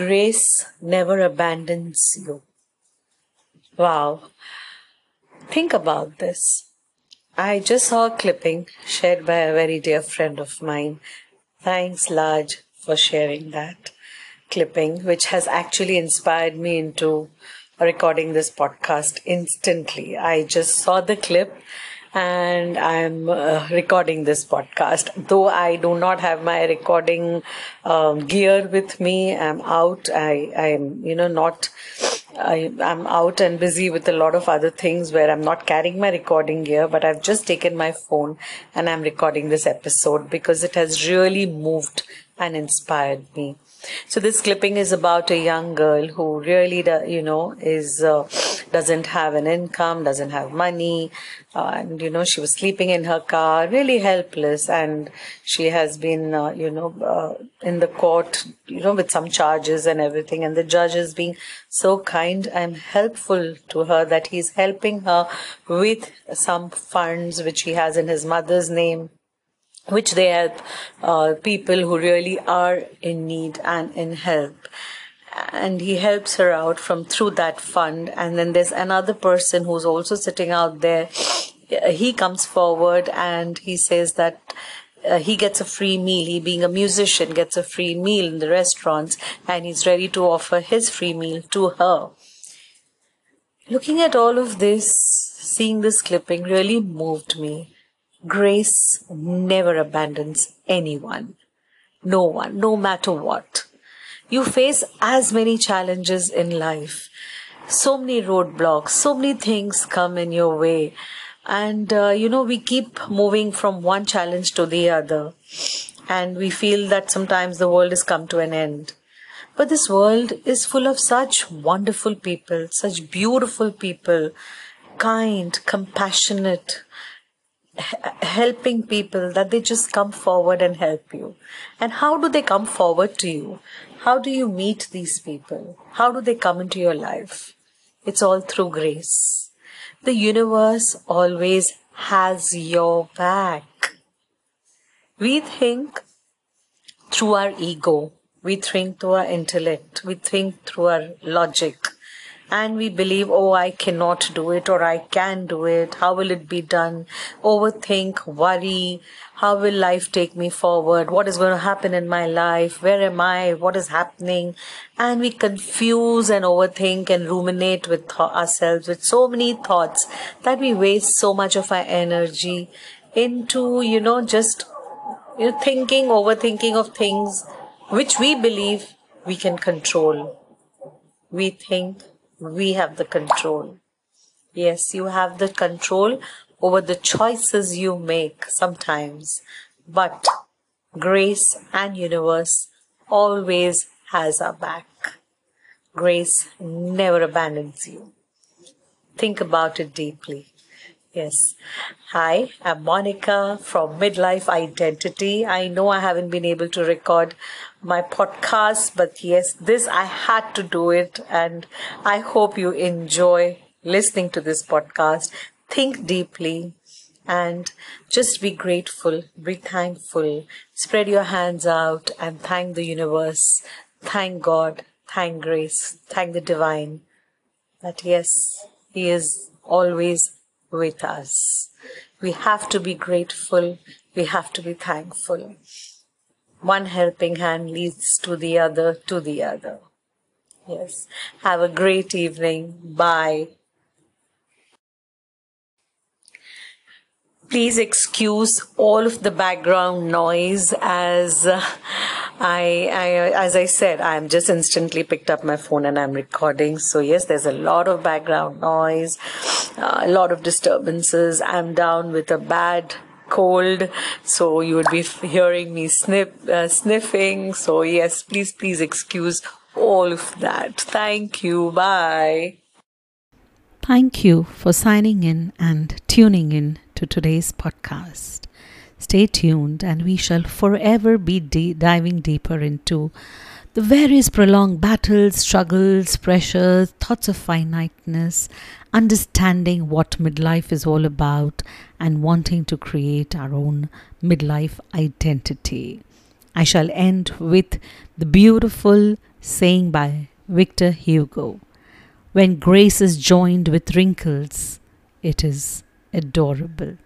Grace never abandons you. Wow. Think about this. I just saw a clipping shared by a very dear friend of mine. Thanks, Laj, for sharing that clipping, which has actually inspired me into recording this podcast instantly. I just saw the clip and I'm uh, recording this podcast. Though I do not have my recording um, gear with me, I'm out. I I'm you know not. I, I'm out and busy with a lot of other things where I'm not carrying my recording gear, but I've just taken my phone and I'm recording this episode because it has really moved and inspired me. So this clipping is about a young girl who really, you know, is uh, doesn't have an income, doesn't have money, uh, and you know she was sleeping in her car, really helpless, and she has been, uh, you know, uh, in the court, you know, with some charges and everything, and the judge is being so kind and helpful to her that he's helping her with some funds which he has in his mother's name which they help uh, people who really are in need and in help and he helps her out from through that fund and then there's another person who's also sitting out there he comes forward and he says that uh, he gets a free meal. He, being a musician, gets a free meal in the restaurants, and he's ready to offer his free meal to her. Looking at all of this, seeing this clipping really moved me. Grace never abandons anyone. No one, no matter what. You face as many challenges in life. So many roadblocks, so many things come in your way. And, uh, you know, we keep moving from one challenge to the other. And we feel that sometimes the world has come to an end. But this world is full of such wonderful people, such beautiful people, kind, compassionate, helping people that they just come forward and help you. And how do they come forward to you? How do you meet these people? How do they come into your life? It's all through grace. The universe always has your back. We think through our ego, we think through our intellect, we think through our logic and we believe, oh, I cannot do it or I can do it. How will it be done? Overthink, worry. How will life take me forward? What is going to happen in my life? Where am I? What is happening? And we confuse and overthink and ruminate with th- ourselves with so many thoughts that we waste so much of our energy into, you know, just you know, thinking, overthinking of things which we believe we can control. We think we have the control. Yes, you have the control over the choices you make sometimes, but grace and universe always has our back. Grace never abandons you. Think about it deeply. Yes. Hi, I'm Monica from Midlife Identity. I know I haven't been able to record my podcast, but yes, this I had to do it. And I hope you enjoy listening to this podcast. Think deeply and just be grateful, be thankful. Spread your hands out and thank the universe, thank God, thank grace, thank the divine that yes, He is always with us. We have to be grateful. We have to be thankful. One helping hand leads to the other, to the other. Yes. Have a great evening. Bye. Please excuse all of the background noise as uh, I, I, as I said, I'm just instantly picked up my phone and I'm recording. So yes, there's a lot of background noise, uh, a lot of disturbances. I'm down with a bad cold so you would be hearing me snip uh, sniffing. So yes please please excuse all of that. Thank you. Bye. Thank you for signing in and tuning in to today's podcast. Stay tuned, and we shall forever be de- diving deeper into the various prolonged battles, struggles, pressures, thoughts of finiteness, understanding what midlife is all about, and wanting to create our own midlife identity. I shall end with the beautiful saying by Victor Hugo When grace is joined with wrinkles, it is adorable.